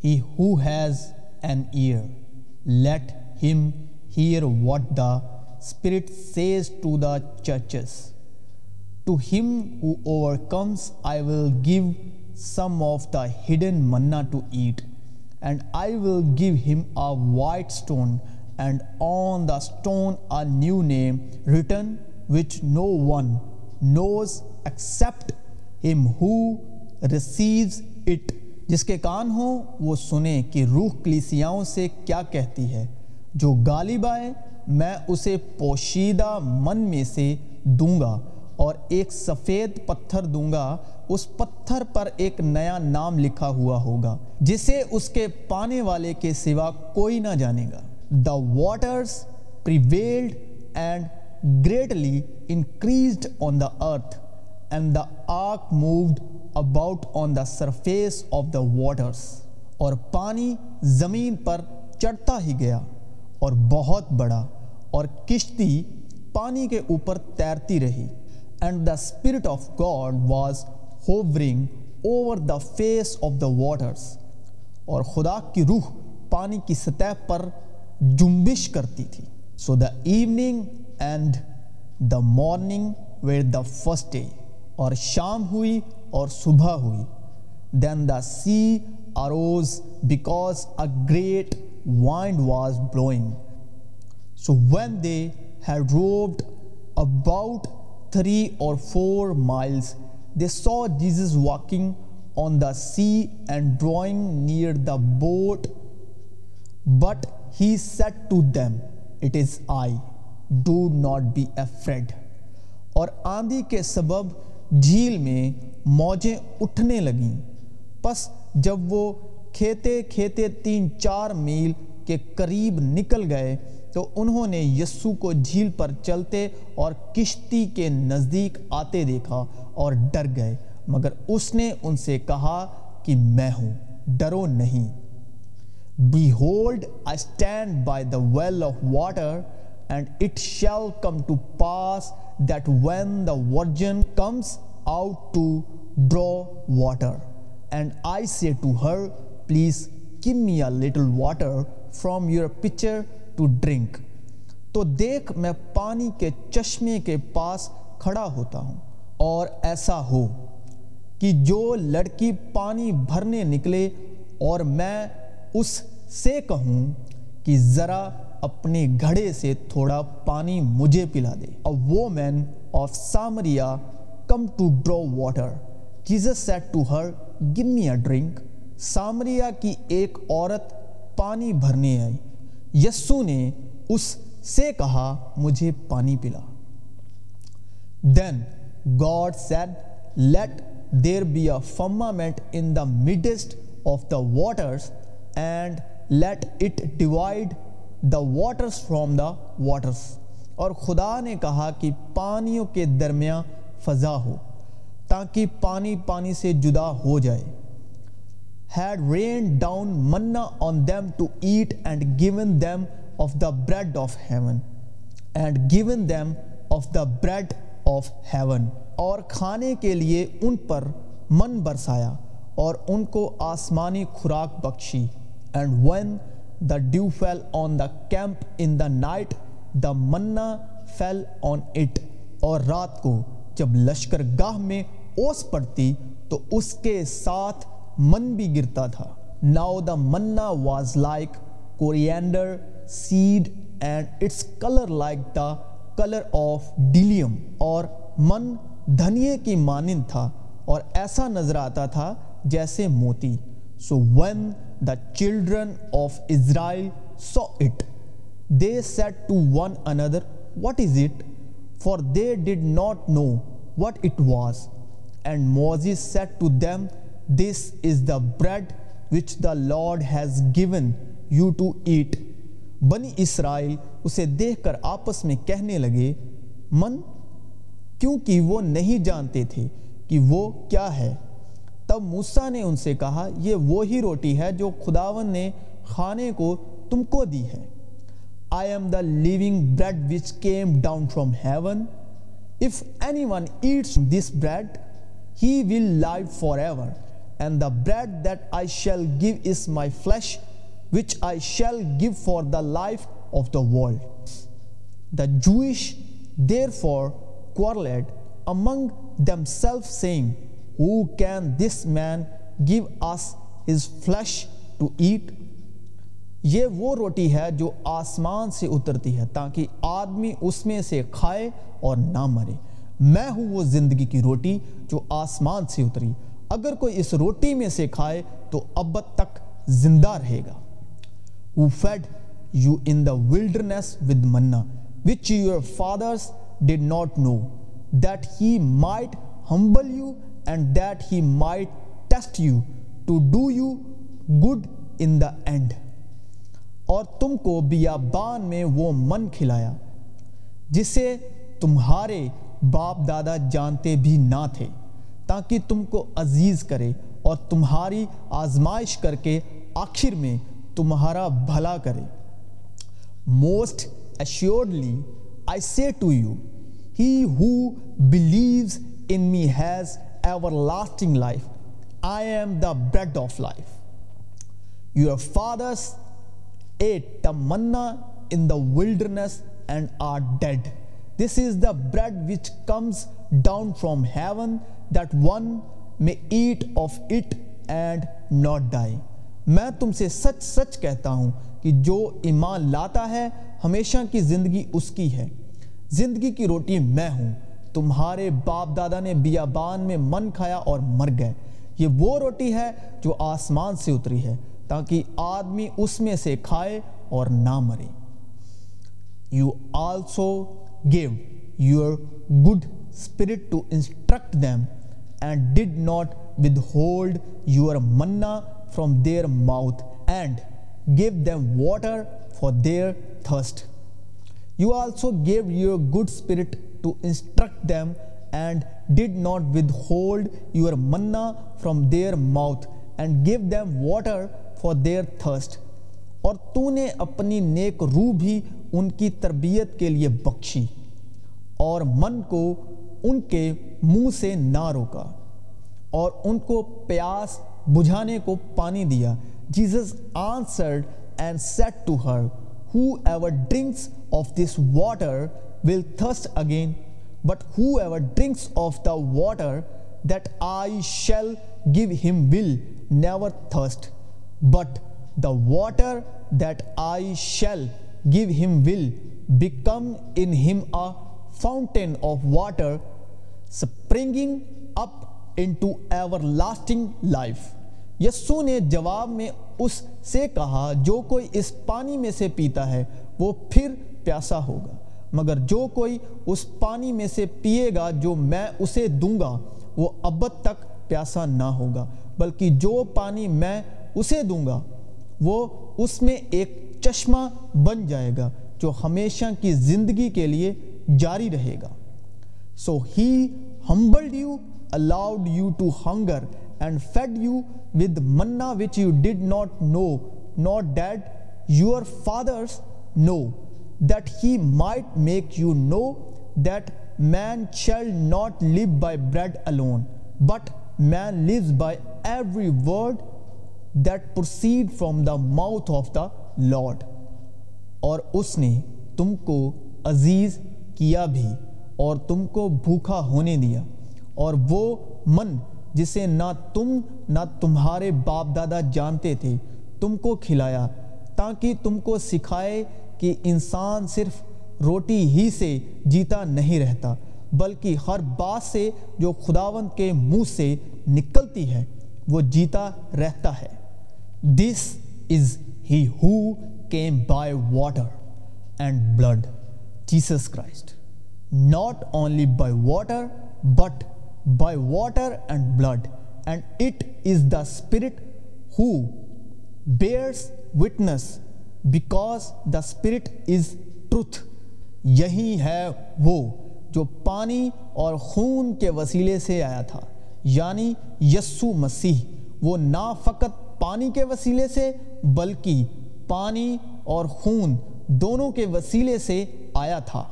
He who has an ear, let him hear what the Spirit says to the churches. To him who overcomes, I will give some of the hidden manna to eat, and I will give him a white stone, and on the stone a new name written, which no one knows except him who receives it. جس کے کان ہوں وہ سنیں کہ روح کلیسیاؤں سے کیا کہتی ہے جو غالب آئے میں اسے پوشیدہ من میں سے دوں گا اور ایک سفید پتھر دوں گا اس پتھر پر ایک نیا نام لکھا ہوا ہوگا جسے اس کے پانے والے کے سوا کوئی نہ جانے گا the waters prevailed and greatly increased on the earth and the ark moved about on the surface of the waters اور پانی زمین پر چڑھتا ہی گیا اور بہت بڑا اور کشتی پانی کے اوپر تیرتی رہی and the spirit of God was hovering over the face of the waters اور خدا کی روح پانی کی سطح پر جنبش کرتی تھی so the evening and the morning the first day اور شام ہوئی اور صبح ہوئی then the sea arose because a great wind was blowing so when they had rowed about three or four miles they saw Jesus walking on the sea and drawing near the boat but he said to them it is I do not be afraid اور آندھی کے سبب جھیل میں موجیں اٹھنے لگیں پس جب وہ کھیتے کھیتے تین چار میل کے قریب نکل گئے تو انہوں نے یسو کو جھیل پر چلتے اور کشتی کے نزدیک آتے دیکھا اور ڈر گئے مگر اس نے ان سے کہا کہ میں ہوں ڈرو نہیں behold I stand by the well of water and it shall come to pass that when the virgin comes out to draw water and I say to her please little water from your pitcher to drink تو دیکھ میں پانی کے چشمے کے پاس کھڑا ہوتا ہوں اور ایسا ہو کہ جو لڑکی پانی بھرنے نکلے اور میں اس سے کہوں کہ ذرا اپنے گھڑے سے تھوڑا پانی مجھے پلا دے a woman of Samaria to draw water Jesus said to Samaria کی ایک عورت پانی بھرنے آئی یسو نے اس سے کہا مجھے پانی پلا waters and let it divide the waters from the waters اور خدا نے کہا کہ پانیوں کے درمیان فضا ہو تاکہ پانی پانی سے جدا ہو جائے اور کھانے کے لیے ان پر من برسایا اور ان کو آسمانی خوراک بخشی when the dew fell on the camp in night the manna fell on it اور رات کو جب لشکر گاہ میں اوس پڑتی تو اس کے ساتھ من بھی گرتا تھا now the manna was like coriander seed and its colour like the colour of bdellium اور من دھنیے کی مانند تھا اور ایسا نظر آتا تھا جیسے موتی so when the children of Israel saw it they said to one another what is it for they did not know what it was. And Moses said to them, This is the bread which the Lord has given you to eat. بنی اسرائیل اسے دیکھ کر آپس میں کہنے لگے من کیونکہ وہ نہیں جانتے تھے کہ وہ کیا ہے تب موسیٰ نے ان سے کہا یہ وہی روٹی ہے جو خداون نے کھانے کو تم کو دی ہے I am the living bread which came down from heaven If anyone eats this bread, he will live forever. And the bread that I shall give is my flesh, which I shall give for the life of the world. The Jewish therefore quarreled among themselves, saying, Who can this man give us his flesh to eat? یہ وہ روٹی ہے جو آسمان سے اترتی ہے تاکہ آدمی اس میں سے کھائے اور نہ مرے میں ہوں وہ زندگی کی روٹی جو آسمان سے اتری اگر کوئی اس روٹی میں سے کھائے تو اب تک زندہ رہے گا وہ fed you in the wilderness with manna which your fathers did not know that he might humble you and that he might test you to do you good in the end اور تم کو بیابان میں وہ من کھلایا جسے تمہارے باپ دادا جانتے بھی نہ تھے تاکہ تم کو عزیز کرے اور تمہاری آزمائش کر کے آخر میں تمہارا بھلا کرے most assuredly I say to you he who believes in me has everlasting life I am the bread of life your fathers ate the manna in the wilderness and are dead this is the bread which comes down from heaven that one may eat of it and not die میں تم سے سچ سچ کہتا ہوں کہ جو ایمان لاتا ہے ہمیشہ کی زندگی اس کی ہے زندگی کی روٹی میں ہوں تمہارے باپ دادا نے بیابان میں من کھایا اور مر گئے یہ وہ روٹی ہے جو آسمان سے اتری ہے تاکہ آدمی اس میں سے کھائے اور نہ مرے you also gave your good spirit to instruct them and did not withhold your manna from their mouth and gave them water for their thirst you also gave your good spirit to instruct them and did not withhold your manna from their mouth and gave them water for their thirst اور تو نے اپنی نیک روح بھی ان کی تربیت کے لیے بخشی اور من کو ان کے منہ سے نہ روکا اور ان کو پیاس بجھانے کو پانی دیا Jesus answered and said to her whoever drinks of this water will thirst again but whoever drinks of the water that I shall give him will never thirst but the water that I shall give him will become in him a fountain of water springing up into everlasting life یسو نے جواب میں اس سے کہا جو کوئی اس پانی میں سے پیتا ہے وہ پھر پیاسا ہوگا مگر جو کوئی اس پانی میں سے پیے گا جو میں اسے دوں گا وہ ابد تک پیاسا نہ ہوگا بلکہ جو پانی میں اسے دوں گا وہ اس میں ایک چشمہ بن جائے گا جو ہمیشہ کی زندگی کے لیے جاری رہے گا so he humbled you allowed you to hunger and fed you with manna which you did not know not that your fathers know that he might make you know that man shall not live by bread alone but man lives by every word that proceed from the mouth of the Lord اور اس نے تم کو عزیز کیا بھی اور تم کو بھوکھا ہونے دیا اور وہ من جسے نہ تم نہ تمہارے باپ دادا جانتے تھے تم کو کھلایا تاکہ تم کو سکھائے کہ انسان صرف روٹی ہی سے جیتا نہیں رہتا بلکہ ہر بات سے جو خداوند کے منہ سے نکلتی ہے وہ جیتا رہتا ہے this is he who came by water and blood Jesus Christ not only by water but by water and blood and it is the spirit who bears witness because the spirit is truth یہی ہے وہ جو پانی اور خون کے وسیلے سے آیا تھا یعنی یسو مسیح وہ فقط پانی کے وسیلے سے بلکہ پانی اور خون دونوں کے وسیلے سے آیا تھا